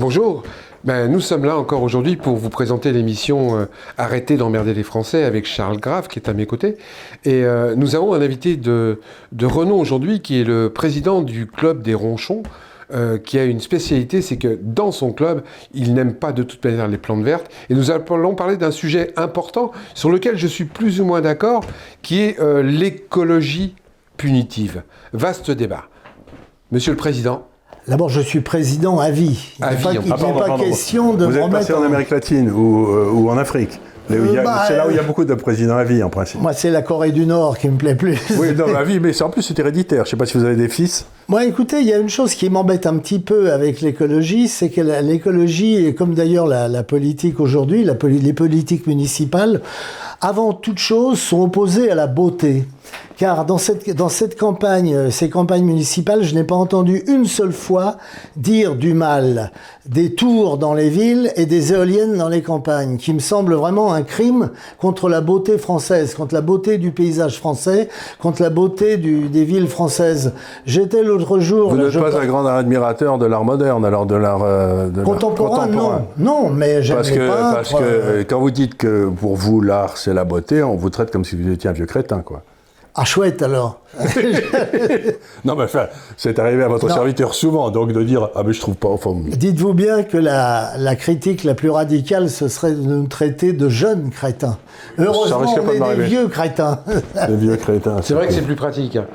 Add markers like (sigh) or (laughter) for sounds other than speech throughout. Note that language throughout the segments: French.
Bonjour. Ben, nous sommes là encore aujourd'hui pour vous présenter l'émission euh, Arrêtez d'emmerder les Français avec Charles Grave qui est à mes côtés. Et euh, nous avons un invité de, renom aujourd'hui qui est le président du club des Ronchons. euh, qui a une spécialité, c'est que dans son club, il n'aime pas de toute manière les plantes vertes. Et nous allons parler d'un sujet important sur lequel je suis plus ou moins d'accord, qui est l'écologie punitive. Vaste débat. Monsieur le Président, D'abord, je suis président à vie. Il n'est pas, il Ah, pardon, pas pardon. question de Vous êtes remettre passé en Amérique latine ou, euh, ou en Afrique a- bah, C'est là où il y a euh, beaucoup de présidents à vie, en principe. Moi, c'est la Corée du Nord qui me plaît plus. Oui, (laughs) non, à vie, mais c'est- en plus, c'est héréditaire. Je ne sais pas si vous avez des fils. Moi, écoutez, il y a une chose qui m'embête un petit peu avec l'écologie, c'est que l'écologie, et comme d'ailleurs la, la politique aujourd'hui, les politiques municipales, avant toute chose, sont opposées à la beauté. Car dans cette, dans cette campagne, euh, ces campagnes municipales, je n'ai pas entendu une seule fois dire du mal des tours dans les villes et des éoliennes dans les campagnes, qui me semble vraiment un crime contre la beauté française, contre la beauté du paysage français, contre la beauté du- des villes françaises. J'étais l'autre jour... Vous n'êtes pas par- un grand admirateur de l'art moderne, alors de l'art euh, de l'art Contemporain, non. Non, mais j'aime Parce que, peintres, parce que euh, euh, quand vous dites que pour vous, l'art, c'est la beauté, on vous traite comme si vous étiez un vieux crétin, quoi. Ah, chouette, alors. (laughs) Non, mais enfin, c'est arrivé à votre Non. serviteur souvent, donc de dire Ah, mais je trouve pas. Enfin, Dites-vous bien que la, la critique la plus radicale, ce serait de nous traiter de jeunes crétins. Heureusement, risquerait on pas de est des vieux crétins. (laughs) les vieux crétins. c'est vrai que c'est plus pratique. hein.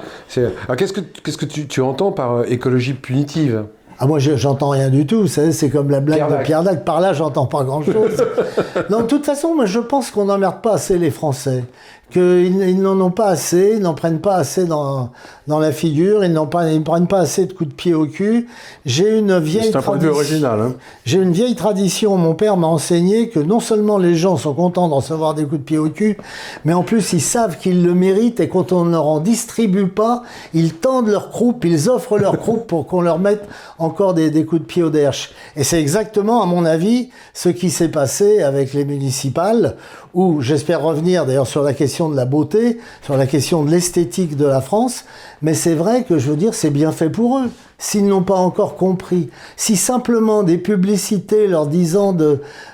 Alors qu'est-ce que, qu'est-ce que tu, tu entends par euh, écologie punitive? Ah, moi, je- j'entends rien du tout. Vous savez, c'est comme la blague Pierre de. Pierre Dac. Par là, j'entends pas grand-chose. (laughs) non, de toute façon, moi, je pense qu'on n'emmerde pas assez les Français. Qu'ils ils n'en ont pas assez, ils n'en prennent pas assez dans, dans la figure, ils n'en ils prennent pas assez de coups de pied au cul. J'ai une vieille C'est un point de vue tradition- original. Hein. J'ai une vieille tradition, mon père m'a enseigné que non seulement les gens sont contents de recevoir des coups de pied au cul, mais en plus ils savent qu'ils le méritent et quand on ne leur en distribue pas, ils tendent leur croupe, ils offrent leur croupe pour qu'on leur mette encore des, des coups de pied au derche. Et c'est exactement, à mon avis, ce qui s'est passé avec les municipales, où j'espère revenir d'ailleurs sur la question de la beauté, sur la question de l'esthétique de la France, mais c'est vrai que je veux dire, c'est bien fait pour eux. S'ils n'ont pas encore compris, si simplement des publicités leur disant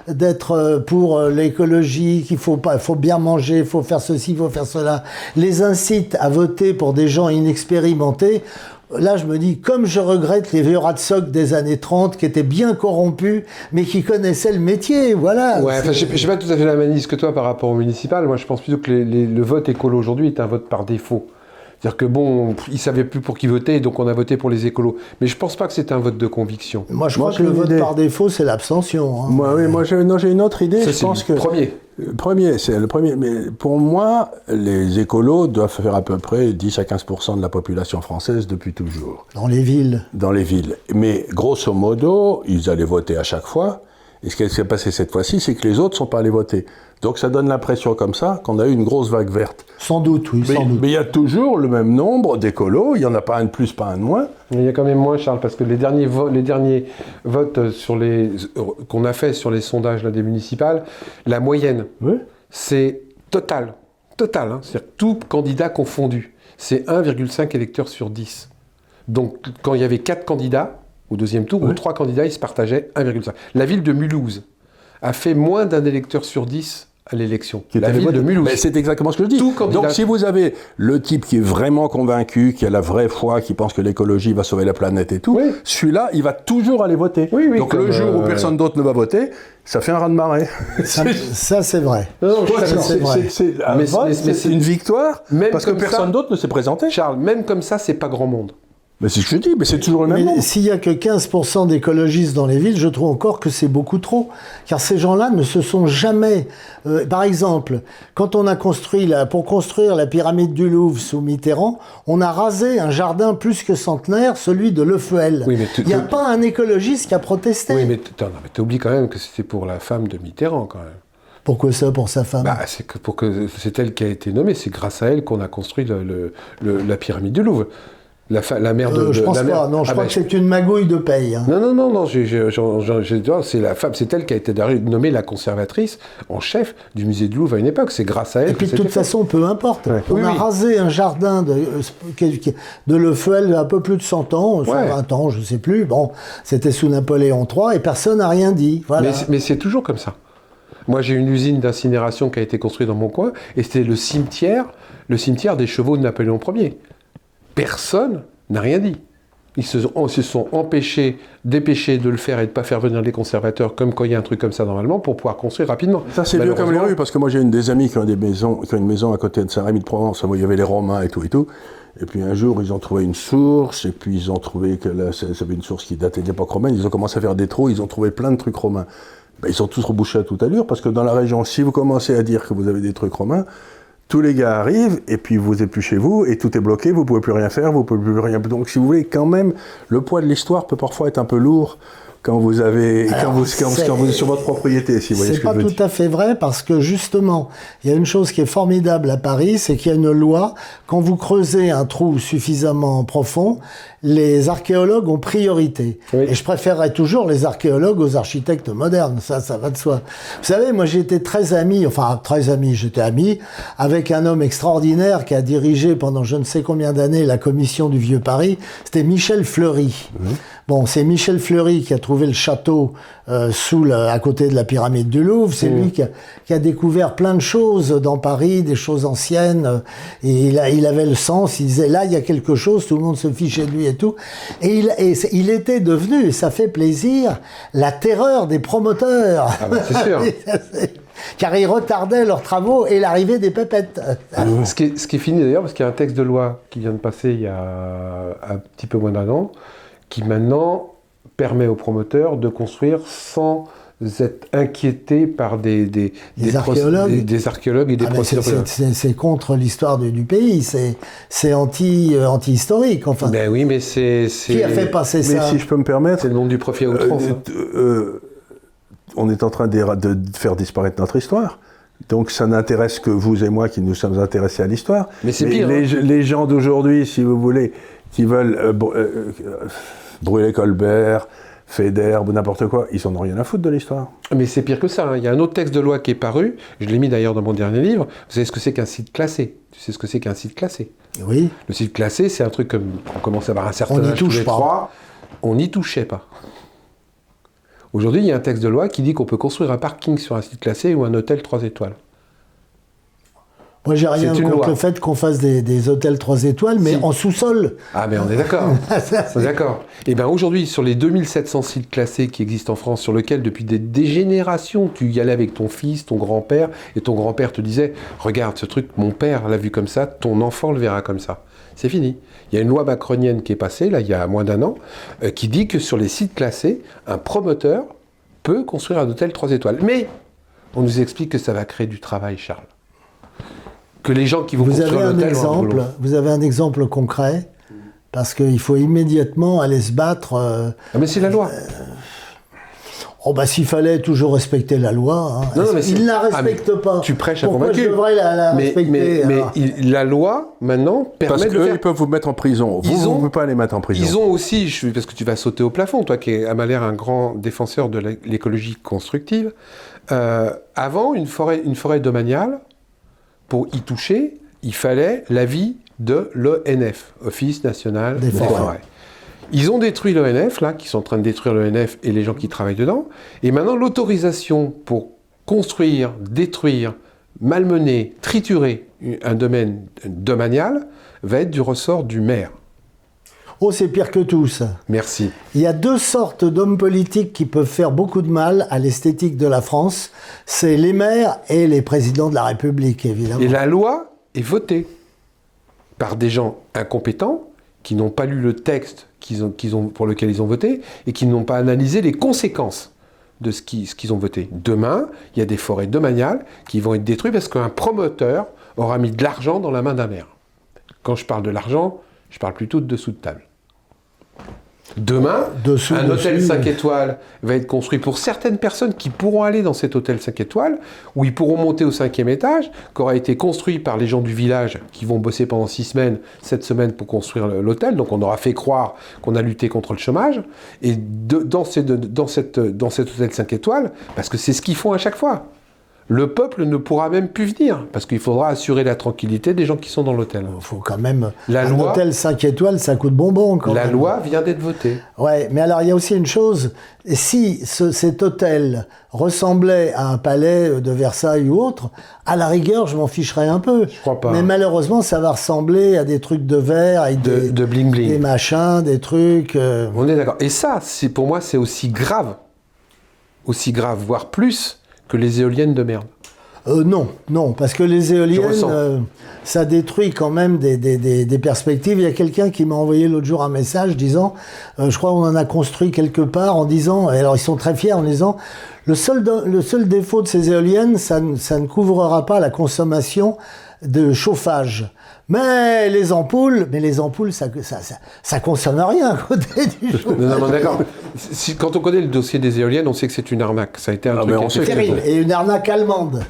d'être euh, pour euh, l'écologie, qu'il faut faut bien manger, il faut faire ceci, il faut faire cela, les incitent à voter pour des gens inexpérimentés. Là, je me dis, comme je regrette les vieux ratsocs des années 30 qui étaient bien corrompus, mais qui connaissaient le métier, voilà. Ouais, enfin, j'ai j'ai pas tout à fait la manie que toi par rapport au municipal. Moi, je pense plutôt que les- les- le vote écolo aujourd'hui est un vote par défaut. C'est-à-dire que bon, ils savaient plus pour qui voter, donc on a voté pour les écolos. Mais je pense pas que c'est un vote de conviction. Moi, je Moi, crois que le vote idée. par défaut, c'est l'abstention. hein. Moi, oui, moi, j'ai, non, j'ai une autre idée. Ça, je c'est pense le que. premier. Premier, c'est le premier. Mais pour moi, les écolos doivent faire à peu près 10 à 15 de la population française depuis toujours, Dans les villes. dans les villes. Mais grosso modo, ils allaient voter à chaque fois. Et ce qui s'est passé cette fois-ci, c'est que les autres ne sont pas allés voter. Donc ça donne l'impression comme ça qu'on a eu une grosse vague verte. Sans doute, oui, Mais sans doute. mais il y a toujours le même nombre d'écolos. Il n'y en a pas un de plus, pas un de moins. Mais il y a quand même moins, Charles, parce que les derniers, vo- les derniers votes sur les qu'on a fait sur les sondages là, des municipales, la moyenne, Oui. c'est total. Total, hein. c'est-à-dire tout candidat confondu. C'est 1,5 électeurs sur 10. Donc quand il y avait 4 candidats au deuxième tour, ou Ouais. 3 candidats, ils se partageaient 1,5. La ville de Mulhouse a fait moins d'un électeur sur 10 à l'élection. La ville de. Mulhouse. Mais c'est exactement ce que je dis. Tout candidat- Donc si vous avez le type qui est vraiment convaincu, qui a la vraie foi, qui pense que l'écologie va sauver la planète et tout, Oui. celui-là, il va toujours aller voter. Oui, oui, Donc le jour où euh, personne d'autre ne va voter, ça fait un raz-de-marée. (laughs) Ça, ça, c'est vrai. C'est une victoire Même parce que personne d'autre ne s'est présenté. Charles, même comme ça, c'est pas grand monde. Mais c'est ce que je dis, mais c'est toujours le même Mais s'il y a que 15% d'écologistes dans les villes, je trouve encore que c'est beaucoup trop. Car ces gens-là ne se sont jamais... euh, par exemple, quand on a construit, la, pour construire la pyramide du Louvre sous Mitterrand, on a rasé un jardin plus que centenaire, celui de Lefeuel. Oui, Il n'y a pas un écologiste qui a protesté. Oui, mais t'oublies quand même que c'était pour la femme de Mitterrand, quand même. Pourquoi ça pour sa femme? Bah, c'est que pour que c'est elle qui a été nommée, c'est grâce à elle qu'on a construit le- le- le- la pyramide du Louvre. La, fa- la mère de. Euh, je de- pense la mère- pas. Non, je Ah crois bah, que c'est une magouille de paye. hein. Non, non, non, non, c'est la femme, c'est elle qui a été nommée la conservatrice en chef du musée du Louvre à une époque. C'est grâce à elle Et puis de toute fait. façon, peu importe. Ouais. On Oui, a oui. rasé un jardin de, de Lefeuel il y a un peu plus de 100 ans, 120 ans, je sais plus. Bon, c'était sous Napoléon III et personne n'a rien dit. Voilà. Mais, c'est- mais c'est toujours comme ça. Moi, j'ai une usine d'incinération qui a été construite dans mon coin, et c'était le cimetière, le cimetière des chevaux de Napoléon Ier. Personne n'a rien dit. Ils se, sont empêchés, dépêchés de le faire et de ne pas faire venir les conservateurs, comme quand il y a un truc comme ça normalement, pour pouvoir construire rapidement. Ça, c'est vieux comme les rues, parce que moi, j'ai une des amies qui ont, des maisons, qui ont une maison à côté de Saint-Rémy-de-Provence, où il y avait les Romains et tout et tout. Et puis un jour, ils ont trouvé une source, et puis ils ont trouvé que là, c'était une source qui datait de l'époque romaine. Ils ont commencé à faire des trous, ils ont trouvé plein de trucs romains. Ben, ils sont tous rebouchés à toute allure, parce que dans la région, si vous commencez à dire que vous avez des trucs romains, tous les gars arrivent, et puis vous êtes plus chez vous, et tout est bloqué, vous pouvez plus rien faire, vous pouvez plus rien. Donc, si vous voulez, quand même, le poids de l'histoire peut parfois être un peu lourd quand vous avez, quand vous, quand, vous êtes sur votre propriété, si vous voyez ce C'est que pas je veux tout à fait vrai parce que justement, il y a une chose qui est formidable à Paris, c'est qu'il y a une loi. Quand vous creusez un trou suffisamment profond, les archéologues ont priorité. Oui. Et je préférerais toujours les archéologues aux architectes modernes. Ça, ça va de soi. Vous savez, moi j'étais très ami, enfin très ami, j'étais ami avec un homme extraordinaire qui a dirigé pendant je ne sais combien d'années la commission du Vieux Paris. C'était Michel Fleury. Bon, c'est Michel Fleury qui a trouvé le château euh, sous à côté de la pyramide du Louvre. C'est lui qui a, qui a découvert plein de choses dans Paris, des choses anciennes. Et il, a- il avait le sens. Il disait là, il y a quelque chose. Tout le monde se fichait de lui et tout. Et il, et c'est- il était devenu, et ça fait plaisir, la terreur des promoteurs. Ah bah, c'est sûr. (laughs) Car ils retardaient leurs travaux et l'arrivée des pépettes. Ce qui, est, ce qui est fini d'ailleurs, parce qu'il y a un texte de loi qui vient de passer il y a un petit peu moins d'un an, qui maintenant permet aux promoteurs de construire sans être inquiétés par des, des, archéologues. des, des archéologues et des Ah, c'est- contre l'histoire du, du pays. C'est c'est anti euh, anti historique. Enfin, Ben oui, mais c'est. c'est- qui a fait passer Mais ça si je peux me permettre, C'est le monde du profit à outrance. Euh, hein. euh, on est en train de, de faire disparaître notre histoire. Donc ça n'intéresse que vous et moi qui nous sommes intéressés à l'histoire. Mais c'est pire, Les, les gens d'aujourd'hui, si vous voulez, qui veulent br- brûler Colbert, Feder ou n'importe quoi, ils en ont rien à foutre de l'histoire. Mais c'est pire que ça. hein. Il y a un autre texte de loi qui est paru. Je l'ai mis d'ailleurs dans mon dernier livre. Vous savez ce que c'est qu'un site classé? Tu sais ce que c'est qu'un site classé? Oui. Le site classé, c'est un truc comme on commence à avoir un certain On n'y âge touche les pas. trois. On n'y touchait pas. Aujourd'hui, il y a un texte de loi qui dit qu'on peut construire un parking sur un site classé ou un hôtel 3 étoiles. Moi, j'ai rien contre loi. le fait qu'on fasse des, des hôtels 3 étoiles, mais Si. en sous-sol. Ah, mais on est d'accord. (laughs) On est d'accord. Et bien aujourd'hui, sur les 2700 sites classés qui existent en France, sur lesquels depuis des, des générations, tu y allais avec ton fils, ton grand-père, et ton grand-père te disait Regarde ce truc, mon père l'a vu comme ça, ton enfant le verra comme ça. C'est fini. Il y a une loi macronienne qui est passée, là, il y a moins d'un an, euh, qui dit que sur les sites classés, un promoteur peut construire un hôtel 3 étoiles. Mais on nous explique que ça va créer du travail, Charles. Que les gens qui vont Vous construire avez un exemple. Vous avez un exemple concret. Parce qu'il faut immédiatement aller se battre. euh, Ah, mais c'est la loi. Oh bah s'il fallait toujours respecter la loi. hein. Non, non, mais c'est- il ne la Ah, respecte pas. tu prêches à Pourquoi convaincu. je devrais la, la mais, respecter mais- mais alors il- la loi, maintenant, permet Parce de qu'eux, faire... ils peuvent vous mettre en prison. Vous, Ils vous ont- ne pouvez pas les mettre en prison. Ils ont aussi, je, parce que tu vas sauter au plafond, toi qui es à ma l'air un grand défenseur de l'é- l'écologie constructive, euh, avant, une forêt, une forêt domaniale, pour y toucher, il fallait l'avis de l'ONF, Office National Des des, forêts. forêts. Ils ont détruit l'ONF, là, qui sont en train de détruire l'ONF et les gens qui travaillent dedans. Et maintenant, l'autorisation pour construire, détruire, malmener, triturer un domaine domanial va être du ressort du maire. Oh, c'est pire que tout ça. Merci. Il y a deux sortes d'hommes politiques qui peuvent faire beaucoup de mal à l'esthétique de la France. C'est les maires et les présidents de la République, évidemment. Et la loi est votée par des gens incompétents qui n'ont pas lu le texte qu'ils ont, qu'ils ont, pour lequel ils ont voté et qui n'ont pas analysé les conséquences de ce qui- ce qu'ils ont voté. Demain, il y a des forêts domaniales qui vont être détruites parce qu'un promoteur aura mis de l'argent dans la main d'un maire. Quand je parle de l'argent, je parle plutôt de dessous de table. Demain, un hôtel dessus. 5 étoiles va être construit pour certaines personnes qui pourront aller dans cet hôtel 5 étoiles, où ils pourront monter au cinquième étage, qui aura été construit par les gens du village qui vont bosser pendant 6 semaines, 7 semaines pour construire l'hôtel. Donc on aura fait croire qu'on a lutté contre le chômage. Et de- dans, ces- de- dans, cette, dans cet hôtel 5 étoiles, parce que c'est ce qu'ils font à chaque fois, le peuple ne pourra même plus venir, parce qu'il faudra assurer la tranquillité des gens qui sont dans l'hôtel. Il faut quand même. La un loi- hôtel 5 étoiles, ça coûte bonbon quand La même. loi vient d'être votée. Ouais, mais alors il y a aussi une chose. Si ce- cet hôtel ressemblait à un palais de Versailles ou autre, à la rigueur, je m'en ficherais un peu. Je crois pas. Mais malheureusement, ça va ressembler à des trucs de verre, avec De- des, de des machins, des trucs. euh, On est d'accord. Et ça, c'est pour moi, c'est aussi grave, aussi grave, voire plus que les éoliennes de merde. Euh, non, non, parce que les éoliennes, euh, ça détruit quand même des, des- des- des perspectives. Il y a quelqu'un qui m'a envoyé l'autre jour un message disant, euh, je crois qu'on en a construit quelque part, en disant, et alors ils sont très fiers en disant, le seul, le seul défaut de ces éoliennes, ça, ne- ça ne couvrera pas la consommation de chauffage. Mais les ampoules, mais les ampoules, ça, ça, ça, ça consomme rien à côté du chauffage. Non, non, d'accord. Si- quand on connaît le dossier des éoliennes, on sait que c'est une arnaque. Ça a été un Ah, truc on sait. Terrible. Et une arnaque allemande.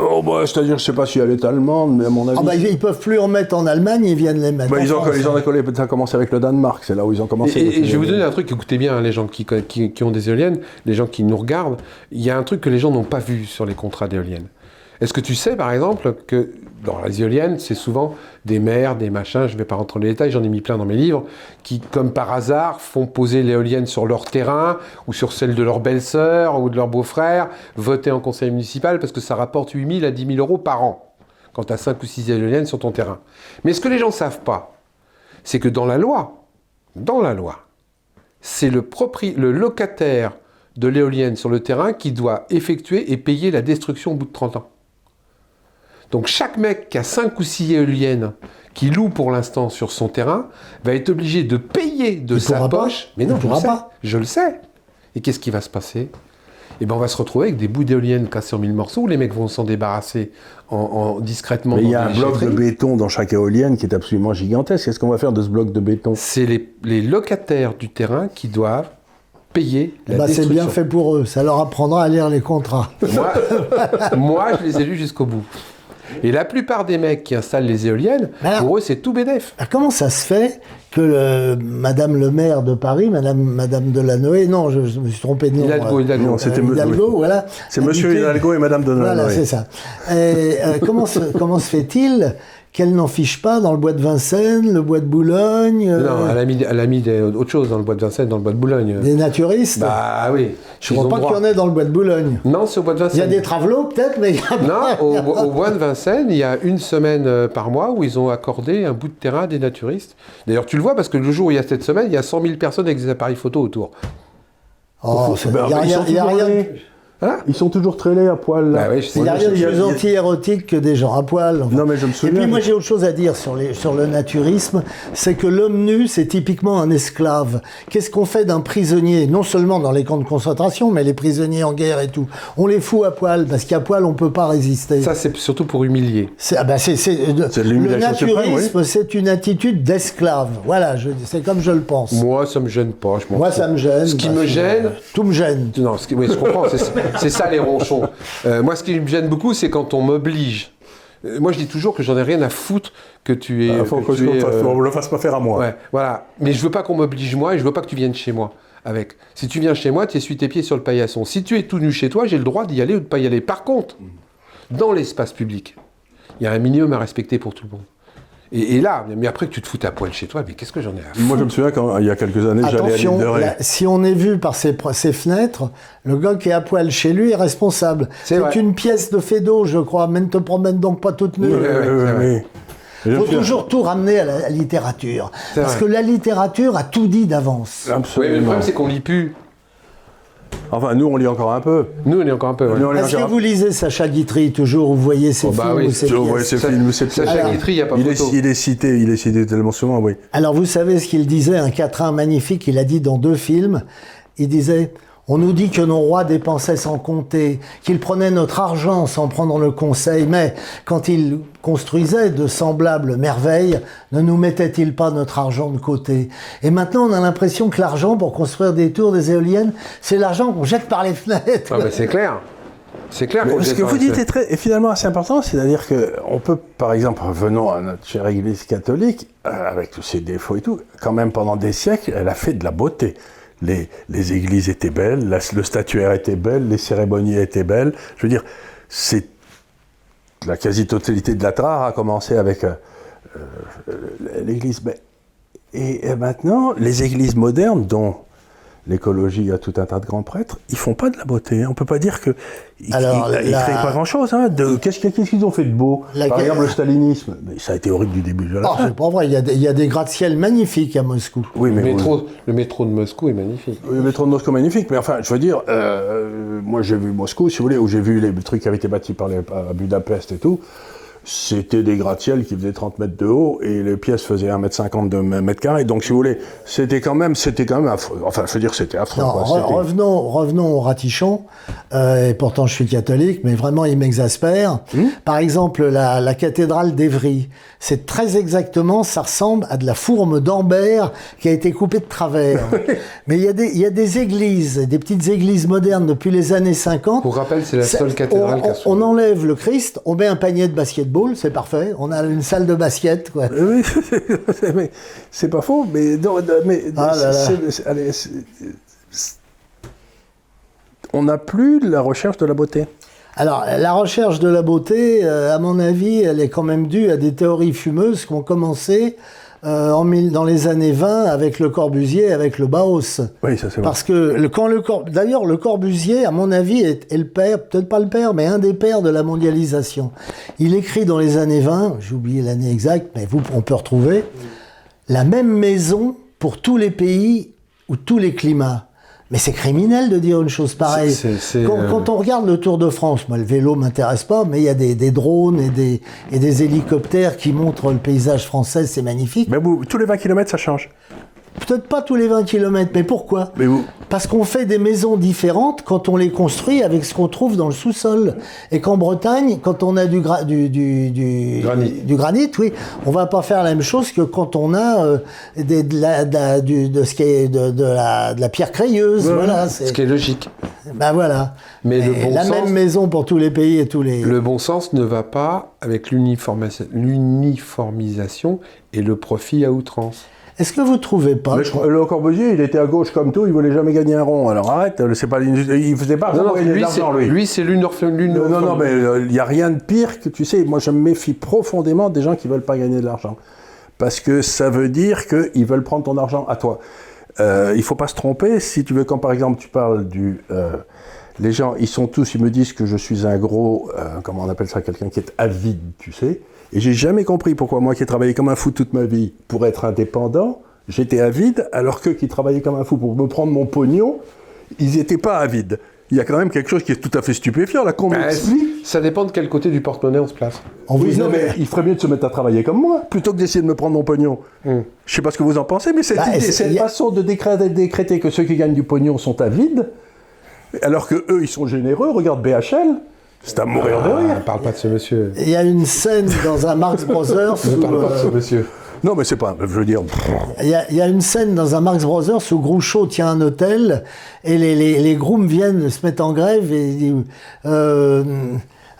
Oh, bah, c'est-à-dire, je sais pas si elle est allemande, mais à mon avis. Ah bah, ils peuvent plus en mettre en Allemagne, ils viennent les mettre. Bah, en ils, ont, France. ils ont collé, ça a commencé avec le Danemark, c'est là où ils ont commencé. et- et je vais vous donner un truc, écoutez bien, hein, les gens qui, qui- qui ont des éoliennes, les gens qui nous regardent, il y a un truc que les gens n'ont pas vu sur les contrats d'éoliennes. Est-ce que tu sais, par exemple, que dans les éoliennes, c'est souvent des maires, des machins, je ne vais pas rentrer dans les détails, j'en ai mis plein dans mes livres, qui, comme par hasard, font poser l'éolienne sur leur terrain, ou sur celle de leur belle-sœur, ou de leur beau-frère, voter en conseil municipal, parce que ça rapporte 8 000 à 10 000 euros par an, quand tu as 5 ou 6 éoliennes sur ton terrain. Mais ce que les gens ne savent pas, c'est que dans la loi, dans la loi, c'est le locataire de l'éolienne sur le terrain qui doit effectuer et payer la destruction au bout de 30 ans. Donc chaque mec qui a 5 ou 6 éoliennes qui loue pour l'instant sur son terrain va être obligé de payer de Il sa pas. poche. Mais Il non, je le pourra sais. pas. Je le sais. Et qu'est-ce qui va se passer? Eh ben, on va se retrouver avec des bouts d'éoliennes cassés en mille morceaux. où Les mecs vont s'en débarrasser en, en- discrètement. Mais il y a un bloc de béton dans chaque éolienne qui est absolument gigantesque. Qu'est-ce qu'on va faire de ce bloc de béton? C'est les, les locataires du terrain qui doivent payer la Bah, c'est bien fait pour eux. Ça leur apprendra à lire les contrats. Moi, (laughs) moi, je les ai lus jusqu'au bout. Et la plupart des mecs qui installent les éoliennes, alors- pour eux, c'est tout bénef. Alors, comment ça se fait que le- Madame le maire de Paris, Madame, Madame Delanoë, non, je, je me suis trompé de nom. Hidalgo, euh, Hidalgo. C'était euh, me- Hidalgo, oui. voilà. C'est Monsieur Hidalgo et Madame Delanoë. Voilà, c'est ça. Et, euh, comment, se, comment se fait-il qu'elle n'en fiche pas dans le bois de Vincennes, le bois de Boulogne, euh, Non, elle a mis, elle a mis des- autre chose dans le bois de Vincennes, dans le bois de Boulogne. des naturistes Bah oui. Je ne crois pas qu'il y en ait dans le bois de Boulogne. Non, c'est au bois de Il y a Vincennes. des travelots peut-être, mais il y a Non, pas- au, au bois de Vincennes, il y a une semaine euh, par mois où ils ont accordé un bout de terrain à des naturistes. D'ailleurs, tu le vois parce que le jour où il y a cette semaine, il y a 100 000 personnes avec des appareils photo autour. Oh, c'est- Bah, il y a rien, y a. Hein Ils sont toujours traînés à poil là. Bah oui, je sais. il y a plus anti-érotique que des gens à poil. enfin. Non, mais je me Et souviens. puis moi j'ai autre chose à dire sur, les, sur le naturisme, c'est que l'homme nu c'est typiquement un esclave. Qu'est-ce qu'on fait d'un prisonnier Non seulement dans les camps de concentration, mais les prisonniers en guerre et tout? On les fout à poil parce qu'à poil on peut pas résister. Ça, c'est surtout pour humilier. C'est ah bah, c'est- le naturisme, c'est une attitude d'esclave. Voilà, je- c'est comme je le pense. Moi, ça me gêne pas. je Moi ça me gêne. Ce qui parce me gêne, tout me gêne. Non, ce qui- oui, je comprends, (laughs) c'est- ça les ronchons. Euh, moi, ce qui me gêne beaucoup, c'est quand on m'oblige. Euh, moi, je dis toujours que j'en ai rien à foutre que tu es. Il Ah, faut que que tu je es, euh, ne le fasse pas faire à moi. ouais, voilà. Mais je veux pas qu'on m'oblige moi et je veux pas que tu viennes chez moi avec. Si tu viens chez moi, tu essuies tes pieds sur le paillasson. Si tu es tout nu chez toi, j'ai le droit d'y aller ou de pas y aller. Par contre, dans l'espace public, il y a un minimum à respecter pour tout le monde. Et, et là, mais après que tu te foutes à poil chez toi, mais qu'est-ce que j'en ai à foutre Moi, je me souviens quand il y a quelques années, j'allais à l'île si on est vu par ses, fenêtres, le gars qui est à poil chez lui est responsable. C'est une pièce de Fédo, je crois. Mais ne te promène donc pas toute nue. Oui. Il faut toujours tout ramener à la, à la littérature. C'est Parce vrai. que la littérature a tout dit d'avance. Oui, mais le Absolument. problème, c'est qu'on lit plus. Enfin, nous, on lit encore un peu. Nous, on est encore un peu. ouais. Lit Est-ce que vous lisez Sacha Guitry toujours, vous voyez ses Oh, bah films oui, ou ses ces Ça- films, ces Sacha. Guitry, il n'y a pas il est, il est cité, il est cité tellement souvent, oui. Alors vous savez ce qu'il disait, un quatrain magnifique, il a dit dans deux films, il disait, On nous dit que nos rois dépensaient sans compter, qu'ils prenaient notre argent sans prendre le conseil, mais quand ils construisaient de semblables merveilles, ne nous mettaient-ils pas notre argent de côté? Et maintenant, on a l'impression que l'argent pour construire des tours, des éoliennes, c'est l'argent qu'on jette par les fenêtres. Ah ben c'est clair. C'est clair. Ce que vous dites est, très, est finalement assez important, c'est-à-dire qu'on peut, par exemple, revenons à notre chère Église catholique, euh, avec tous ses défauts et tout, quand même pendant des siècles, elle a fait de la beauté. Les, églises étaient belles, le statuaire était belle, les cérémonies étaient belles. Je veux dire, c'est la quasi-totalité de la Trare a commencé avec euh, euh, l'église. Et maintenant, les églises modernes, dont l'écologie a tout un tas de grands prêtres, ils font pas de la beauté. On peut pas dire que ils, Alors, ils- ils la- créent pas grand-chose. Hein, de- qu'est-ce qu'ils ont fait de beau La- Par exemple, le stalinisme, mais ça a été horrible du début de la Oh, fin. c'est pas vrai, il y a des, il y a des gratte-ciel magnifiques à Moscou. Oui, Le mais métro, le métro de Moscou est magnifique. Le métro de Moscou est magnifique, mais enfin, je veux dire, euh, moi j'ai vu Moscou, si vous voulez, où j'ai vu les trucs qui avaient été bâtis par les, à Budapest et tout. C'était des gratte-ciel qui faisaient 30 mètres de haut et les pièces faisaient 1m50 de mètre carré. Donc, si vous voulez, c'était quand même, c'était quand même affreux. Enfin, je veux dire, c'était affreux. Non, quoi. re- C'était- revenons, revenons au ratichon. Euh, et pourtant, je suis catholique, mais vraiment, il m'exaspère. Hmm Par exemple, la, la cathédrale d'Evry, c'est très exactement, ça ressemble à de la fourme d'Ambert qui a été coupée de travers. (laughs) mais il y, a des, il y a des églises, des petites églises modernes depuis les années 50. Pour rappel, c'est la seule cathédrale on, qui a on- on enlève le Christ, on met un panier de basketball, c'est parfait. On a une salle de basket, quoi. Oui, (laughs) mais c'est pas faux, mais, non, mais Ah là là. c'est- c'est- allez, c'est- c'est- on n'a plus la recherche de la beauté. Alors, la recherche de la beauté, euh, à mon avis, elle est quand même due à des théories fumeuses qui ont commencé euh, en mille- dans les années 20 avec le Corbusier, avec le Bauhaus. Oui, ça c'est vrai. Parce que le, quand le Cor- d'ailleurs le Corbusier, à mon avis, est, est le père, peut-être pas le père, mais un des pères de la mondialisation. Il écrit dans les années 20, j'ai oublié l'année exacte, mais vous, on peut retrouver la même maison pour tous les pays ou tous les climats. Mais c'est criminel de dire une chose pareille. C'est- c'est- quand, euh, quand on regarde le Tour de France, moi le vélo m'intéresse pas, mais il y a des, des drones et des, et des hélicoptères qui montrent le paysage français, c'est magnifique. Mais vous, tous les 20 km, ça change. Peut-être pas tous les 20 km, mais pourquoi Mais vous, Parce qu'on fait des maisons différentes quand on les construit avec ce qu'on trouve dans le sous-sol. Et qu'en Bretagne, quand on a du, gra- du, du, du, Granit. du granit, oui, on va pas faire la même chose que quand on a euh, des- de, la, de, la- du- de ce qui est de, de la, de la pierre crayeuse. Voilà, Ce c'est, qui est logique. ben voilà. Mais le bon la sens- même maison pour tous les pays et tous les. Le bon sens ne va pas avec l'uniformisa- l'uniformisation et le profit à outrance. Est-ce que vous trouvez pas le, le Corbusier, il était à gauche comme tout, il voulait jamais gagner un rond. Alors arrête, c'est pas, il faisait pas Non, non, lui, lui. lui, c'est l'uniform- Non, non, non, mais euh, il n'y a rien de pire que, tu sais, moi je me méfie profondément des gens qui veulent pas gagner de l'argent. Parce que ça veut dire qu'ils veulent prendre ton argent à toi. Euh, il faut pas se tromper, si tu veux, quand par exemple tu parles du... euh, les gens, ils sont tous, ils me disent que je suis un gros, euh, comment on appelle ça, quelqu'un qui est avide, tu sais. Et j'ai jamais compris pourquoi moi qui ai travaillé comme un fou toute ma vie pour être indépendant, j'étais avide, alors qu'eux qui travaillaient comme un fou pour me prendre mon pognon, ils n'étaient pas avides. Il y a quand même quelque chose qui est tout à fait stupéfiant, là, qu'on m'explique. ça dépend de quel côté du porte-monnaie on se place. Vous Oui, non, mais il ferait mieux de se mettre à travailler comme moi, plutôt que d'essayer de me prendre mon pognon. Hmm. Je sais pas ce que vous en pensez, mais cette, Bah, idée- c'est- cette a- façon de décréter, décréter que ceux qui gagnent du pognon sont avides, alors que eux, ils sont généreux, regarde BHL, c'est à mourir de Ah, rire. parle pas de ce monsieur. Il y a une scène dans un Marx Brothers Ne où, parle pas de ce euh, monsieur. Non, mais c'est pas, je veux dire, Il y, a, il y a une scène dans un Marx Brothers où Groucho tient un hôtel et les, les, les grooms viennent se mettre en grève et ils disent euh,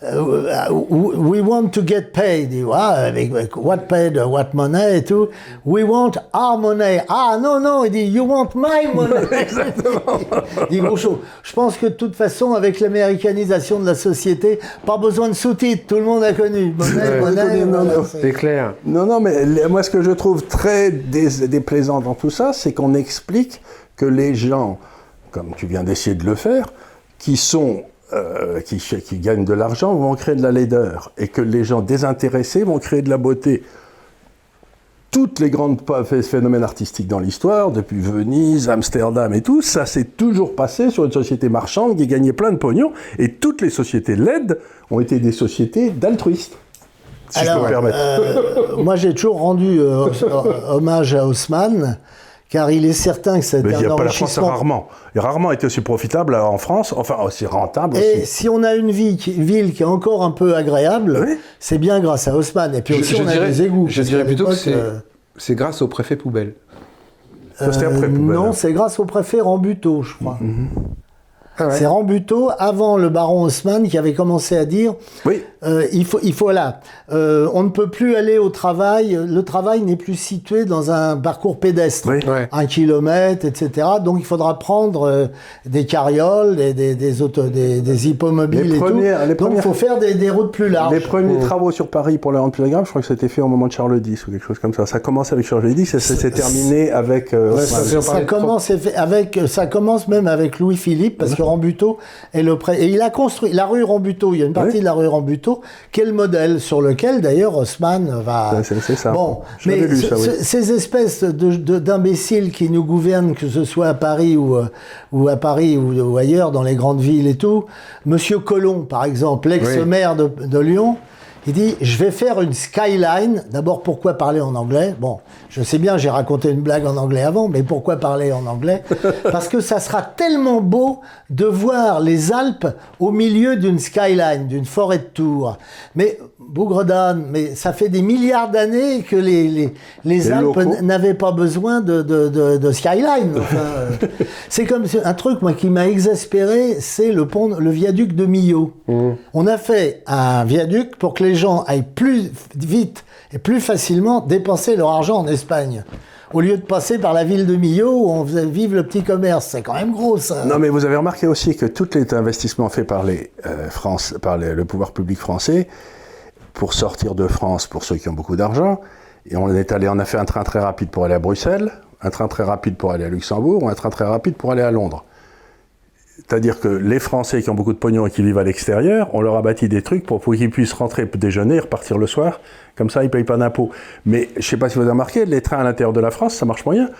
euh, We want to get paid. Il dit, Ah, avec, avec what paid, what money et tout. We want our money. Ah non, non, il dit You want my money. (laughs) (laughs) il dit Groucho. Je pense que de toute façon, avec l'américanisation de la société, pas besoin de sous-titres, tout le monde a connu. Monnaie, Ouais. monnaie, Non, voilà, non, c'est- clair. Non, non, mais moi, ce que je trouve très déplaisant dans tout ça, c'est qu'on explique que les gens, comme tu viens d'essayer de le faire, qui sont euh, qui, gagnent de l'argent vont créer de la laideur, et que les gens désintéressés vont créer de la beauté. Toutes les grandes phénomènes artistiques dans l'histoire, depuis Venise, Amsterdam et tout, ça s'est toujours passé sur une société marchande qui gagnait plein de pognon, et toutes les sociétés laides ont été des sociétés d'altruistes. Si je peux me permettre. euh, moi, j'ai toujours rendu euh, (laughs) hommage à Haussmann, car il est certain que c'est Mais il n'y un a pas la France, rarement. Il a rarement été aussi profitable euh, en France, enfin aussi rentable Et aussi. si on a une vie qui- ville qui est encore un peu agréable, Oui. c'est bien grâce à Haussmann. Et puis aussi, je on a des égouts. je dirais plutôt que c'est euh, c'est grâce au préfet poubelle. Ça, c'était après, poubelle. Non, c'est grâce au préfet Rambuteau, je crois. Ah ouais. C'est Rambuteau, avant le baron Haussmann, qui avait commencé à dire Oui, euh, il faut, il faut là, euh, on ne peut plus aller au travail. Le travail n'est plus situé dans un parcours pédestre, Oui. Ouais. un kilomètre, etc. Donc il faudra prendre euh, des carrioles, des, des, des, auto, des, des hippomobiles Les et premières- tout. les Donc il faut faire des, des routes plus larges. les premiers travaux sur Paris pour les rendre plus agréables, je crois que c'était fait au moment de Charles X ou quelque chose comme ça. Ça commence avec Charles X et ça s'est terminé avec. euh, Ouais, ça Ça de commence, avec, ça commence même avec Louis-Philippe, parce que Rambuteau est le pré... Et il a construit la rue Rambuteau, il y a une partie Oui. de la rue Rambuteau, qui est le modèle sur lequel d'ailleurs Haussmann va... C'est- ça. Bon, mais lu ça, oui. ce- ces espèces de- de- d'imbéciles qui nous gouvernent, que ce soit à Paris ou, euh, ou à Paris ou, ou ailleurs, dans les grandes villes et tout, Monsieur Colomb, par exemple, l'ex-maire de, de Lyon, il dit je vais faire une skyline. D'abord, pourquoi parler en anglais? Bon, je sais bien, j'ai raconté une blague en anglais avant, mais pourquoi parler en anglais? (laughs) Parce que ça sera tellement beau de voir les Alpes au milieu d'une skyline, d'une forêt de tours. Mais Bougredane, mais ça fait des milliards d'années que les, les, les Alpes n'avaient pas besoin de, de, de, de skyline. (laughs) Enfin, c'est comme un truc moi qui m'a exaspéré, c'est le pont, le viaduc de Millau. On a fait un viaduc pour que les gens aillent plus vite et plus facilement dépenser leur argent en Espagne. Au lieu de passer par la ville de Millau où on faisait vivre le petit commerce. C'est quand même gros ça. Non, mais vous avez remarqué aussi que tous les investissements faits par, les, euh, France, par les- le pouvoir public français pour sortir de France, pour ceux qui ont beaucoup d'argent, et on est allé, on a fait un train très rapide pour aller à Bruxelles, un train très rapide pour aller à Luxembourg, ou un train très rapide pour aller à Londres. C'est-à-dire que les Français qui ont beaucoup de pognon et qui vivent à l'extérieur, on leur a bâti des trucs pour, qu'ils puissent rentrer déjeuner repartir le soir. Comme ça, ils ne payent pas d'impôts. Mais je ne sais pas si vous avez remarqué, les trains à l'intérieur de la France, ça marche moyen.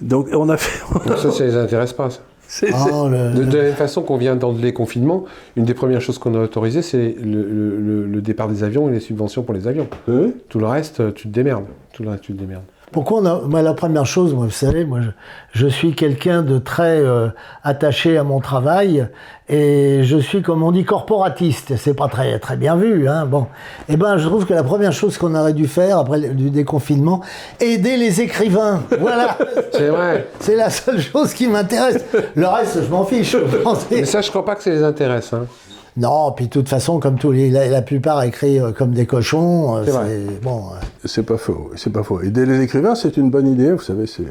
Donc on a fait. Ça, ça les intéresse pas. C'est- c'est- Oh, le- De, de la même façon qu'on vient dans les confinements, une des premières choses qu'on a autorisées, c'est le, le- le- le départ des avions et les subventions pour les avions. Oui. Tout le reste, tu te démerdes. Tout le reste, tu te démerdes. Pourquoi on a, moi, la première chose, moi, vous savez, moi, je, je suis quelqu'un de très euh, attaché à mon travail et je suis, comme on dit, corporatiste. C'est pas très, très bien vu, hein. Bon. Eh ben, je trouve que la première chose qu'on aurait dû faire après le du déconfinement, aider les écrivains. Voilà. (laughs) C'est vrai. C'est la seule chose qui m'intéresse. Le reste, je m'en fiche. Mais ça, je crois pas que ça les intéresse. hein. Non, puis de toute façon, comme tous les, la, la plupart écrivent euh, comme des cochons, euh, C'est vrai. c'est bon. euh, C'est pas faux, c'est pas faux. Aider les écrivains, c'est une bonne idée, vous savez, c'est...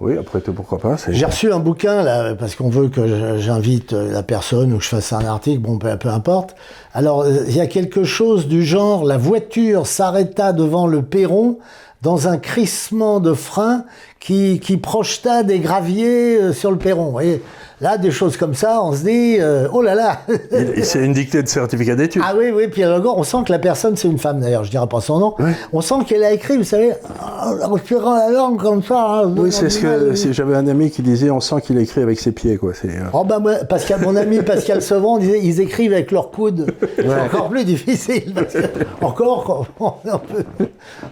Oui, après tout, pourquoi pas. J'ai reçu un bouquin là parce qu'on veut que j'invite la personne ou que je fasse un article, bon peu, peu importe. Alors il y a quelque chose du genre la voiture s'arrêta devant le perron dans un crissement de frein qui, qui projeta des graviers euh, sur le perron. Voyez là des choses comme ça, on se dit euh, oh là là. Et- et C'est une dictée de certificat d'études. Ah oui, oui, puis alors, on sent que la personne, c'est une femme d'ailleurs, je dirai pas son nom. On sent qu'elle a écrit, vous savez, en respirant la langue comme ça. hein, oui, c'est ce que j'avais un ami qui disait on sent qu'il écrit avec ses pieds, quoi. C'est, euh, Oh bah moi, Pascal, mon ami Pascal Sevran disait ils écrivent avec leurs coudes. C'est encore plus difficile. Parce que, encore, on, on peut-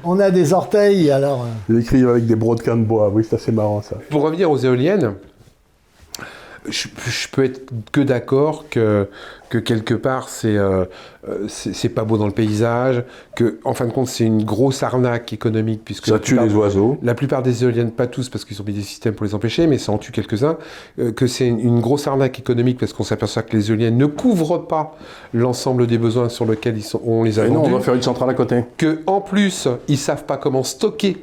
on a des orteils, alors. euh, il écrit avec des brodequins de bois. Oui, c'est assez marrant ça. Pour revenir aux éoliennes, je, je peux être que d'accord que, que quelque part c'est euh, c'est pas beau dans le paysage, que en fin de compte c'est une grosse arnaque économique puisque Ça tue les oiseaux. La plupart des éoliennes, pas tous parce qu'ils ont mis des systèmes pour les empêcher, mais ça en tue quelques-uns, euh, que c'est une, une grosse arnaque économique parce qu'on s'aperçoit que les éoliennes ne couvrent pas l'ensemble des besoins sur lesquels ils sont, on les a Et non, on vendus, va faire une centrale à côté. que en plus ils savent pas comment stocker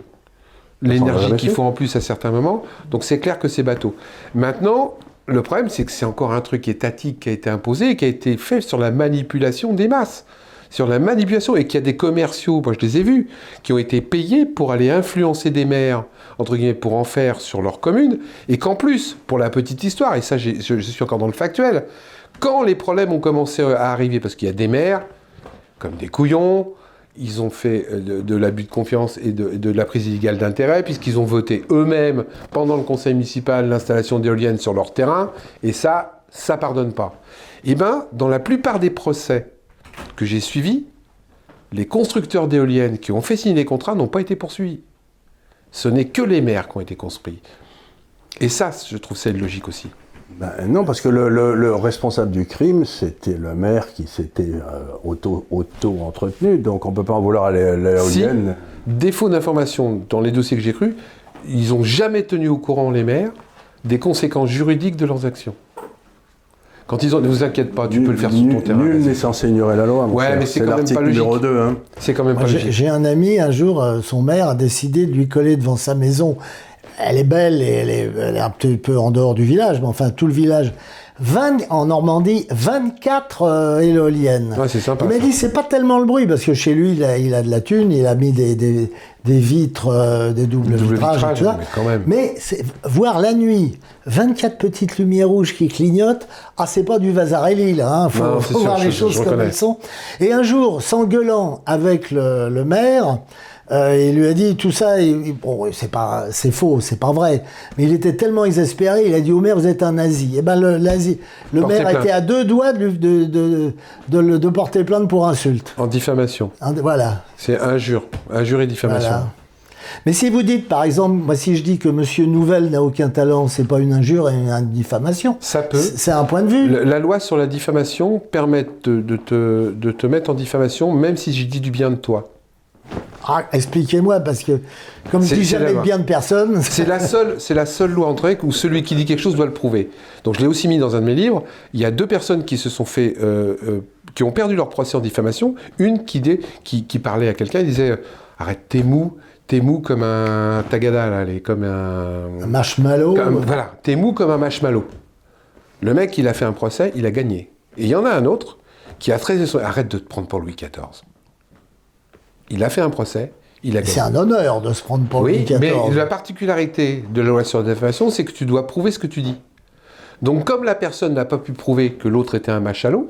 l'énergie qu'il faut en plus à certains moments. Donc c'est clair que c'est bateau. Maintenant, le problème, c'est que c'est encore un truc étatique qui a été imposé et qui a été fait sur la manipulation des masses. Sur la manipulation, et qu'il y a des commerciaux, moi je les ai vus, qui ont été payés pour aller influencer des maires, entre guillemets, pour en faire sur leur commune, et qu'en plus, pour la petite histoire, et ça je, je suis encore dans le factuel, quand les problèmes ont commencé à arriver, parce qu'il y a des maires, comme des couillons, ils ont fait euh, de, l'abus de confiance et de, la prise illégale d'intérêt, puisqu'ils ont voté eux-mêmes, pendant le conseil municipal, l'installation d'éoliennes sur leur terrain, et ça, ça pardonne pas. Eh bien, dans la plupart des procès que j'ai suivis, les constructeurs d'éoliennes qui ont fait signer les contrats n'ont pas été poursuivis. Ce n'est que les maires qui ont été construits. Et ça, je trouve ça logique aussi. Ben, non, parce que le, le- le responsable du crime, c'était le maire qui s'était euh, auto, auto-entretenu, donc on peut pas en vouloir à Si, l'éolienne. défaut d'information dans les dossiers que j'ai crus, ils n'ont jamais tenu au courant les maires des conséquences juridiques de leurs actions. Quand ils ont, ne vous inquiète pas, tu peux le faire sur ton Nul- terrain. Nul n'est censé ignorer la loi. Ouais, mais c'est quand même pas logique. numéro 2. Hein. C'est quand même pas Moi, J'ai logique. j'ai un ami, un jour, euh, son maire a décidé de lui coller devant sa maison. Elle est belle et elle est, elle est un petit peu en dehors du village, mais enfin tout le village. 20, en Normandie, 24 euh, éoliennes. Ouais, c'est sympa, Il m'a dit, c'est pas tellement le bruit, parce que chez lui, il a, il a de la thune, il a mis des, des, des vitres, euh, des doubles Double vitrages, et vitrage, tout mais quand même. Mais voir la nuit, 24 petites lumières rouges qui clignotent, ah, c'est pas du Vasarelli, là, hein. faut, Non, faut c'est sûr, voir les je choses comme elles sont. Et un jour, s'engueulant avec le, le maire, euh, il lui a dit tout ça, bon, c'est pas, c'est faux, c'est pas vrai. Mais il était tellement exaspéré, il a dit au maire, vous êtes un nazi. Et ben le, nazi- le Portez maire plainte. était à deux doigts de, lui- de, de, de le- de porter plainte pour insulte. En diffamation. Voilà. C'est injure. Injure et diffamation. Voilà. Mais si vous dites, par exemple, moi si je dis que Monsieur Nouvelle n'a aucun talent, c'est pas une injure et une diffamation. Ça peut. C'est un point de vue. La loi sur la diffamation permet de, de te, de te mettre en diffamation, même si j'ai dit du bien de toi. Ah, Expliquez-moi, parce que comme je dis jamais bien de personne. (laughs) C'est la seule, c'est la seule loi en grec où celui qui dit quelque chose doit le prouver. Donc je l'ai aussi mis dans un de mes livres. Il y a deux personnes qui se sont fait, euh, euh, qui ont perdu leur procès en diffamation. Une qui, dé- qui, qui parlait à quelqu'un, il disait euh, arrête, t'es mou, t'es mou comme un tagada là, les- comme un, Un marshmallow. comme- voilà, t'es mou comme un marshmallow. Le mec, il a fait un procès, il a gagné. Et il y en a un autre qui a très arrête de te prendre pour Louis XIV. Il a fait un procès, il a gagné. C'est un honneur de se prendre pour Oui, Louis XIV. mais la particularité de la loi sur la diffamation, c'est que tu dois prouver ce que tu dis. Donc, comme la personne n'a pas pu prouver que l'autre était un machalot,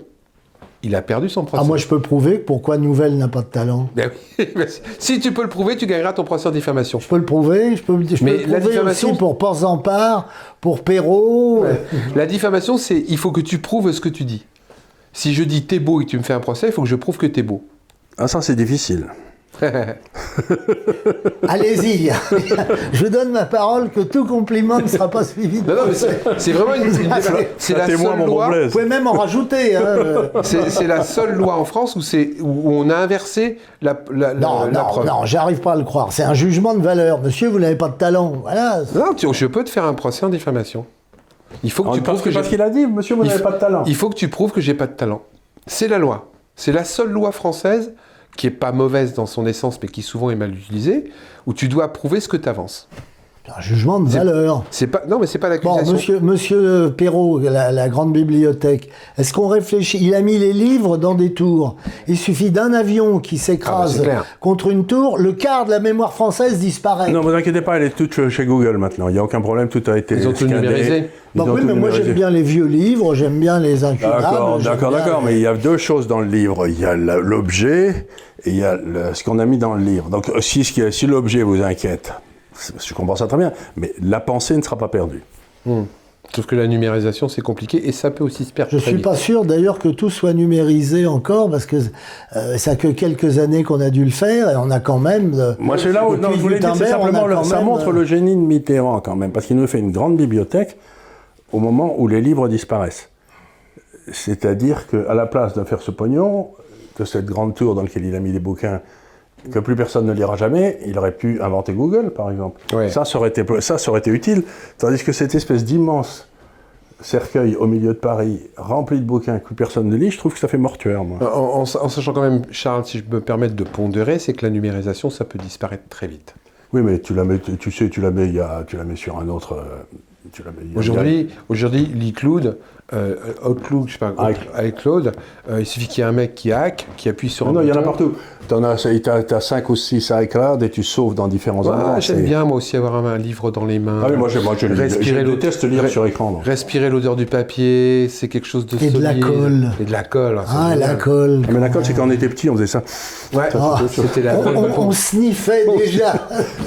il a perdu son procès. Ah, moi, je peux prouver pourquoi Nouvelle n'a pas de talent. Ben oui, mais (laughs) si tu peux le prouver, tu gagneras ton procès en diffamation. Je peux le prouver, je peux, je Mais peux le la prouver diffamation- aussi pour Port-Zampar, pour Perrault. La diffamation, c'est il faut que tu prouves ce que tu dis. Si je dis t'es beau et que tu me fais un procès, il faut que je prouve que t'es beau. Ah, ça, c'est difficile. (laughs) Allez-y. (laughs) je donne ma parole que tout compliment ne sera pas suivi de Non, non, mais c'est (laughs) vraiment une. une- c'est- la Témoin, seule mon loi. Vous pouvez même en rajouter. hein. C'est la seule loi en France où, c'est- où on a inversé la, la, la- Non, la non, preuve. non, j'arrive pas à le croire. C'est un jugement de valeur. Monsieur, vous n'avez pas de talent. Voilà. Non, tu- je peux te faire un procès en diffamation. Il faut que tu prouves que j'ai parce qu'il a dit, monsieur, vous n'avez pas de talent. Il faut que tu prouves que j'ai pas de talent. C'est la loi. C'est la seule loi française qui est pas mauvaise dans son essence, mais qui souvent est mal utilisée, où tu dois prouver ce que tu avances. Un jugement de valeur. C'est pas non, mais c'est pas Bon, l'accusation. monsieur, monsieur Perrault, la, la grande bibliothèque, est-ce qu'on réfléchit? Il a mis les livres dans des tours. Il suffit d'un avion qui Ah bah, s'écrase contre une tour, le quart de la mémoire française disparaît. Non, vous inquiétez pas, elle est toute chez Google maintenant. Il n'y a aucun problème, tout a été. Ils ont tout numérisé. Ils ont oui, tout mais moi j'aime bien les vieux livres, j'aime bien les incubables. D'accord, d'accord, d'accord. les- Mais il y a deux choses dans le livre. Il y a l'objet et il y a le- ce qu'on a mis dans le livre. Donc, si, l'objet vous inquiète, je comprends ça très bien, mais la pensée ne sera pas perdue. Hmm. Sauf que la numérisation, c'est compliqué et ça peut aussi se perdre. Je très suis vite. pas sûr d'ailleurs que tout soit numérisé encore parce que euh, ça que quelques années qu'on a dû le faire et on a quand même. euh, Moi, c'est là où non, je voulais dire, simplement, le- ça même, montre euh, le génie de Mitterrand quand même, parce qu'il nous fait une grande bibliothèque au moment où les livres disparaissent. C'est-à-dire qu'à la place de faire ce pognon, de cette grande tour dans laquelle il a mis les bouquins, que plus personne ne lira jamais, il aurait pu inventer Google, par exemple. Ouais. Ça, ça aurait, été, ça, ça aurait été utile. Tandis que cette espèce d'immense cercueil au milieu de Paris, rempli de bouquins que plus personne ne lit, je trouve que ça fait mortuaire, moi. En, en- en sachant quand même, Charles, si je me permets de pondérer, c'est que la numérisation, ça peut disparaître très vite. Oui, mais tu la mets, tu- sais, tu la mets, il y a- tu la mets sur un autre. euh, Aujourd'hui, aujourd'hui, l'e-cloud, euh, Outlook, je sais pas, Hack. iCloud, euh, il suffit qu'il y ait un mec qui hack, qui appuie sur Non, un non, il y en a partout. T'en as, t'as, t'as 5 ou 6 iCloud et tu sauves dans différents Ouais, endroits. j'aime c'est- bien moi aussi avoir un, un livre dans les mains. Ah oui, moi, je, moi, je, Respirer je déteste lire Re- sur écran. donc. Respirer l'odeur du papier, c'est quelque chose de Et de la solide. colle. Et de la colle. c'est Ah, la colle. Ah, mais la colle, c'est quand on était petit, on faisait ça. Ouais, Ah, c'était la On, on- on sniffait (laughs) déjà.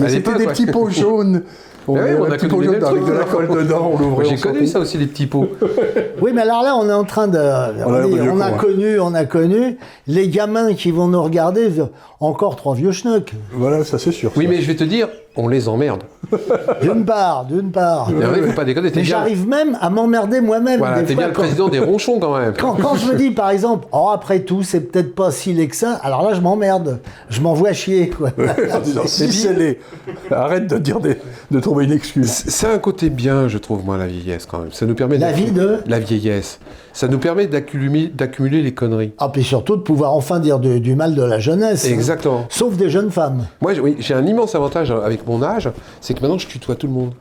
À l'époque, ouais. pots jaunes. On, Ah oui, on un a petit connu jaune mêmes avec trucs, de la colle dedans, on l'ouvrait. J'ai on connu ça aussi, les petits pots. (laughs) Oui, mais alors là, on est en train de. On, a dit, on connu, on a connu. Les gamins qui vont nous regarder, encore trois vieux schnocks. Voilà, ça c'est sûr. Oui, ça. mais je vais te dire, on les emmerde. D'une part, d'une part. Et en vrai, faut pas déconner, t'es Mais bien- j'arrive même à m'emmerder moi-même. Voilà, t'es bien le quand- président des ronchons quand même. Quand, quand je me dis, par exemple, oh, après tout, c'est peut-être pas si laid que ça, alors là, je m'emmerde. Je m'envoie chier, quoi. (laughs) En disant, si c'est les... Arrête de dire des... de trouver une excuse. C'est un côté bien, je trouve, moi, la vieillesse quand même. Ça nous permet La vie de La vieillesse. Ça nous permet d'accumuler les conneries. Ah, puis surtout de pouvoir enfin dire de- du mal de la jeunesse. hein. Exactement. Sauf des jeunes femmes. Moi, j'ai- oui, j'ai un immense avantage avec mon âge, c'est que maintenant je tutoie tout le monde.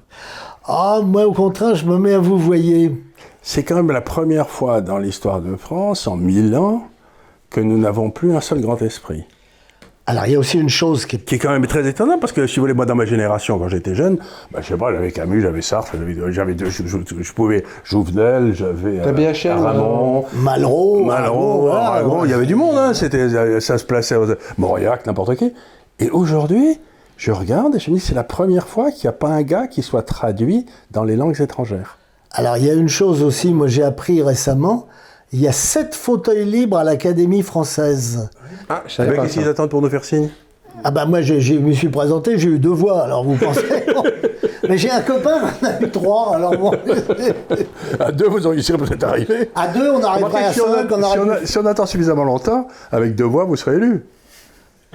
Ah, moi, au contraire, je me mets à vous voyez. C'est quand même la première fois dans l'histoire de France, en mille ans, que nous n'avons plus un seul grand esprit. Alors, il y a aussi une chose qui est Qui est quand même très étonnant, parce que si vous voulez, moi, dans ma génération, quand j'étais jeune, bah, je sais pas, j'avais Camus, j'avais Sartre, j'avais, j'avais deux- je, je- je pouvais Jouvenel, j'avais BHL, Ramon, Malraux, Malraux, Aragon, ouais. il y avait du monde, hein, c'était, ça se plaçait aux Mauriac, n'importe qui. Et aujourd'hui, je regarde et je me dis, c'est la première fois qu'il n'y a pas un gars qui soit traduit dans les langues étrangères. Alors, il y a une chose aussi, moi, j'ai appris récemment. Il y a sept fauteuils libres à l'Académie française. Ah, je savais qu'est-ce qu'ils attendent pour nous faire signe Ah bah moi, je me suis présenté, j'ai eu deux voix, alors vous pensez... (laughs) Mais j'ai un copain, on a eu trois, alors bon... (laughs) À deux, vous auriez peut-être arrivé. À deux, on arriverait à si, on a- cinq, on si on a- si on attend suffisamment longtemps, avec deux voix, vous serez élu.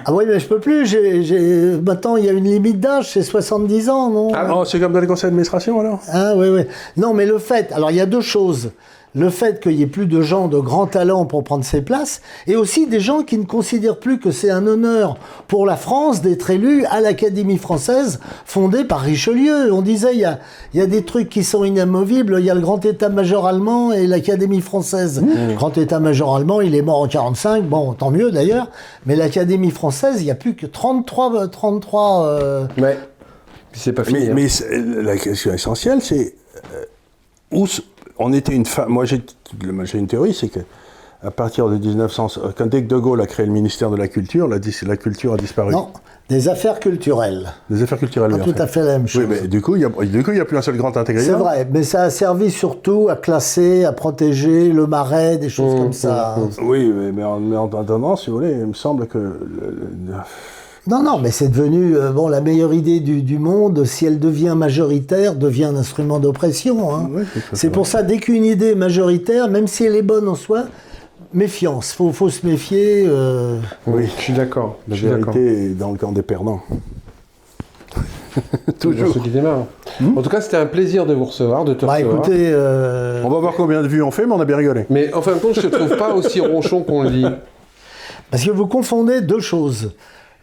Ah oui, mais je peux plus, j'ai... Maintenant, il y a une limite d'âge, c'est 70 ans, non? Ah, oh, c'est comme dans les conseils d'administration alors Ah oui, oui. Non, mais le fait, alors il y a deux choses. Le fait qu'il y ait plus de gens de grand talent pour prendre ces places, et aussi des gens qui ne considèrent plus que c'est un honneur pour la France d'être élu à l'Académie française fondée par Richelieu. On disait, il y a, il y a des trucs qui sont inamovibles, il y a le grand état-major allemand et l'Académie française. Le grand état-major allemand, il est mort en 45, bon, tant mieux d'ailleurs, mais l'Académie française, il n'y a plus que 33... euh, 33 euh, Ouais. Puis c'est pas fini. Mais, hein. mais la question essentielle, c'est euh, où on était une femme. Moi, j'ai j'ai une théorie, c'est que à partir de 1900, euh, quand dès que De Gaulle a créé le ministère de la Culture, la, culture a disparu. non, des affaires culturelles. Des affaires culturelles. Pas oui, tout fait. à fait la même chose. Oui, mais du coup, il y a, du coup, il y a plus un seul grand C'est intégral. vrai, mais ça a servi surtout à classer, à protéger le marais, des choses comme ça. Oui, mais, mais en, mais en attendant, si vous voulez, il me semble que le- le- Non, non, mais c'est devenu euh, bon la meilleure idée du, du monde. Si elle devient majoritaire, devient un instrument d'oppression. hein. C'est pour ça, dès qu'une idée est majoritaire, même si elle est bonne en soi, méfiance. Faut, faut se méfier. euh. Oui, je suis d'accord. la vérité est dans le camp des perdants. (laughs) Toujours ceux qui démarrent. En tout cas, c'était un plaisir de vous recevoir, de te Bah, recevoir. écoutez, euh, On va voir combien de vues on fait, mais on a bien rigolé. Mais en fin de compte, je te trouve pas aussi ronchon qu'on le dit. Parce que vous confondez deux choses.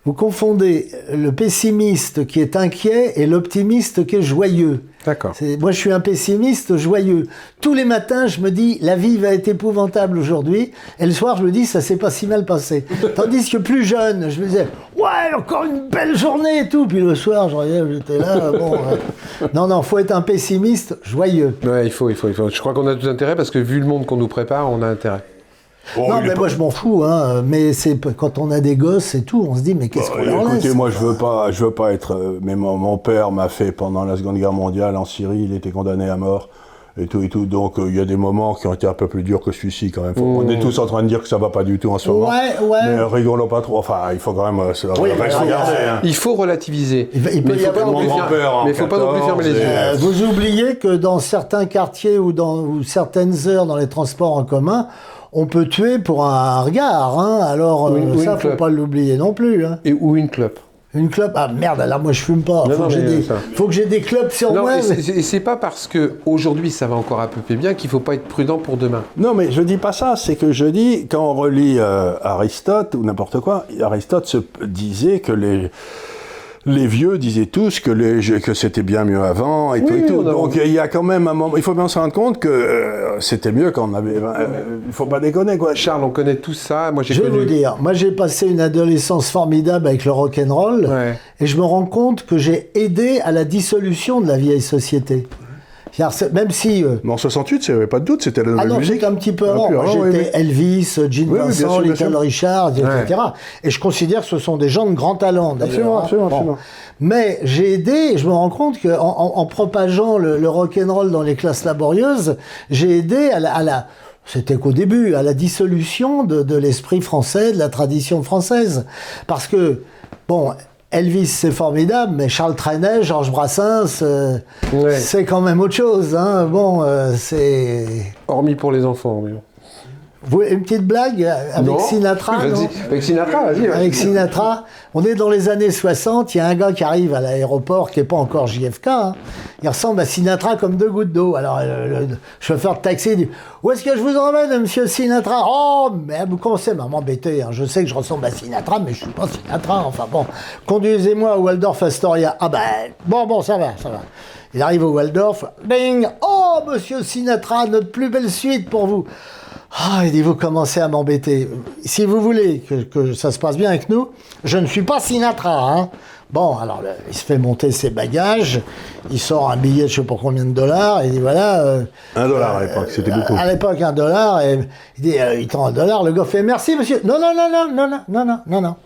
Vous confondez le pessimiste qui est inquiet et l'optimiste qui est joyeux. D'accord. Moi, je suis un pessimiste joyeux. Tous les matins, je me dis, la vie va être épouvantable aujourd'hui. Et le soir, je me dis, ça s'est pas si mal passé. (laughs) Tandis que plus jeune, je me disais, ouais, encore une belle journée et tout. Puis le soir, j'étais là, (laughs) bon. euh, Non, non, faut être un pessimiste joyeux. Ouais, il faut, il faut, il faut. Je crois qu'on a tout intérêt parce que vu le monde qu'on nous prépare, on a intérêt. Oh, non, mais pas- moi, je m'en fous, hein. Mais c'est quand on a des gosses et tout, on se dit, mais qu'est-ce qu'on leur Écoutez, laisse moi je veux pas, je veux pas être. euh, mais mon, mon père m'a fait pendant la Seconde Guerre mondiale en Syrie, il était condamné à mort et tout et tout. Donc euh, il y a des moments qui ont été un peu plus durs que celui-ci quand même. Faut- On est tous en train de dire que ça va pas du tout en ce moment. Ouais, ouais. Mais euh, rigolons pas trop. Enfin, il faut quand même. euh, se- Oui, regarder, regarde, hein. Il faut relativiser. Il il peut Mais y faut avoir pas non mon grand-père Mais il faut pas non plus 14, fermer les yeux. Vous oubliez que dans certains quartiers ou dans ou certaines heures dans les transports en commun, on peut tuer pour un regard. Hein. Alors Ou une- euh, ou ça, une faut clope. pas l'oublier non plus. Hein. Et, ou une clope. Une clope, ah merde, alors moi je fume pas. Non, faut, non, que des, faut que j'ai des clopes sur Non, moi. et mais- c'est- pas parce que aujourd'hui ça va encore un peu plus bien qu'il faut pas être prudent pour demain. Non, mais je dis pas ça. C'est que je dis quand on relit euh, Aristote ou n'importe quoi, Aristote se disait que les les vieux disaient tous que, les, que c'était bien mieux avant et tout et tout. Donc il y a quand même un moment. Il faut bien se rendre compte que euh, c'était mieux quand on avait. euh, Il faut pas déconner quoi. Charles, on connaît tout ça. Moi, j'ai Je vais connu. vous dire, moi j'ai passé une adolescence formidable avec le rock'n'roll Ouais. et je me rends compte que j'ai aidé à la dissolution de la vieille société. Même si euh, Mais en 68, il n'y avait pas de doute, c'était la Ah nouvelle non, musique. un petit peu Ah, avant. oui, J'étais oui. Elvis, Gene Oui, oui, Vincent, bien Little. Richard, etc. Et je considère que ce sont des gens de grand talent, d'ailleurs. Absolument, hein. absolument, Bon. absolument. Mais j'ai aidé, et je me rends compte qu'en en, en propageant le, le rock'n'roll dans les classes laborieuses, j'ai aidé à la... à la- c'était qu'au début, à la dissolution de, de l'esprit français, de la tradition française. Parce que, bon, Elvis, c'est formidable, mais Charles Trenet, Georges Brassens, euh, Ouais. c'est quand même autre chose. Hein. Bon, euh, c'est. Hormis pour les enfants. Mais... bon. Vous, une petite blague avec Non. Sinatra non Avec Sinatra, vas-y. Avec Sinatra, on est dans les années 60, il y a un gars qui arrive à l'aéroport qui n'est pas encore JFK. hein. Il ressemble à Sinatra comme deux gouttes d'eau. Alors le, le chauffeur de taxi dit Où est-ce que je vous emmène, monsieur Sinatra? Oh, mais vous commencez à m'embêter. hein. Je sais que je ressemble à Sinatra, mais je suis pas Sinatra. Enfin bon, conduisez-moi à Waldorf Astoria. Ah ben, bon, bon, ça va, ça va. Il arrive au Waldorf. Bing Oh, monsieur Sinatra, notre plus belle suite pour vous. Ah, il dit, vous commencez à m'embêter. Si vous voulez que, que ça se passe bien avec nous, je ne suis pas Sinatra. Hein. Bon, alors il se fait monter ses bagages, il sort un billet de je sais pas combien de dollars, et il dit voilà. euh, Un dollar à l'époque, c'était beaucoup. à l'époque, un dollar, et il dit euh, il tend un dollar, le gars fait merci monsieur. Non, non, non, non, non, non, non, non, non, non.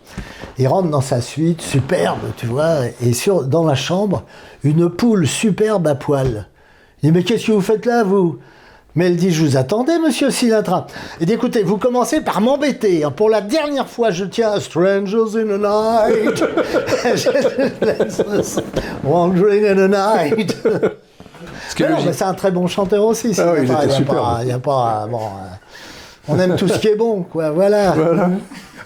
Il rentre dans sa suite, superbe, tu vois, et sur, dans la chambre, une poule superbe à poil. Il dit mais qu'est-ce que vous faites là, vous? Mais elle dit, je vous attendais, monsieur Sinatra. Il dit, écoutez, vous commencez par m'embêter. hein. Pour la dernière fois, je tiens à Strangers in the Night. (laughs) Wandering in the Night. Ce c'est un très bon chanteur aussi. Ah oui, il était superbe. pas- y a pas, bon, euh, on aime tout ce qui est bon, quoi. Voilà.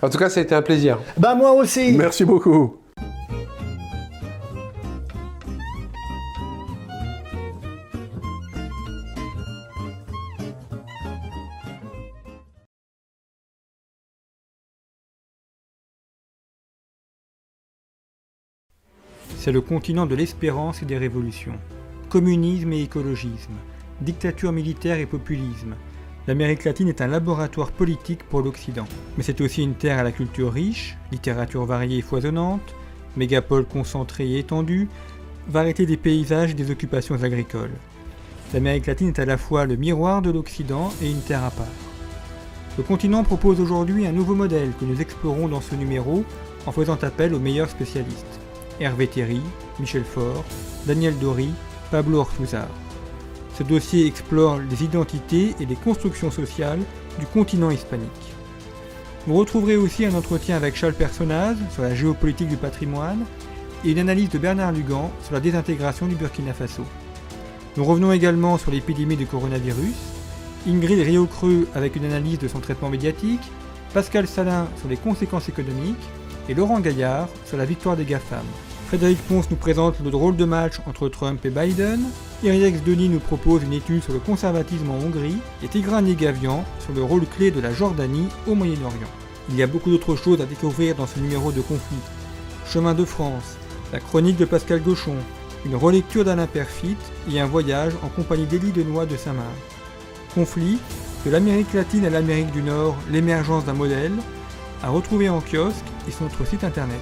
En tout cas, ça a été un plaisir. Bah moi aussi. Merci beaucoup. C'est le continent de l'espérance et des révolutions. Communisme et écologisme, dictature militaire et populisme. L'Amérique latine est un laboratoire politique pour l'Occident. Mais c'est aussi une terre à la culture riche, littérature variée et foisonnante, mégapole concentrée et étendue, variété des paysages et des occupations agricoles. L'Amérique latine est à la fois le miroir de l'Occident et une terre à part. Le continent propose aujourd'hui un nouveau modèle que nous explorons dans ce numéro en faisant appel aux meilleurs spécialistes. Hervé Théry, Michel Faure, Daniel Dory, Pablo Ortuzar. Ce dossier explore les identités et les constructions sociales du continent hispanique. Vous retrouverez aussi un entretien avec Charles Personnaz sur la géopolitique du patrimoine et une analyse de Bernard Lugan sur la désintégration du Burkina Faso. Nous revenons également sur l'épidémie du coronavirus, Ingrid Riocreux avec une analyse de son traitement médiatique, Pascal Salin sur les conséquences économiques et Laurent Gaillard sur la victoire des GAFAM. Frédéric Ponce nous présente le drôle de match entre Trump et Biden, Iriex Denis nous propose une étude sur le conservatisme en Hongrie et Tigran Negavian sur le rôle clé de la Jordanie au Moyen-Orient. Il y a beaucoup d'autres choses à découvrir dans ce numéro de conflit. Chemin de France, la chronique de Pascal Gauchon, une relecture d'Alain Perfit et un voyage en compagnie d'Élie Denois de Saint-Marc. Conflit, de l'Amérique latine à l'Amérique du Nord, l'émergence d'un modèle, à retrouver en kiosque et sur notre site internet.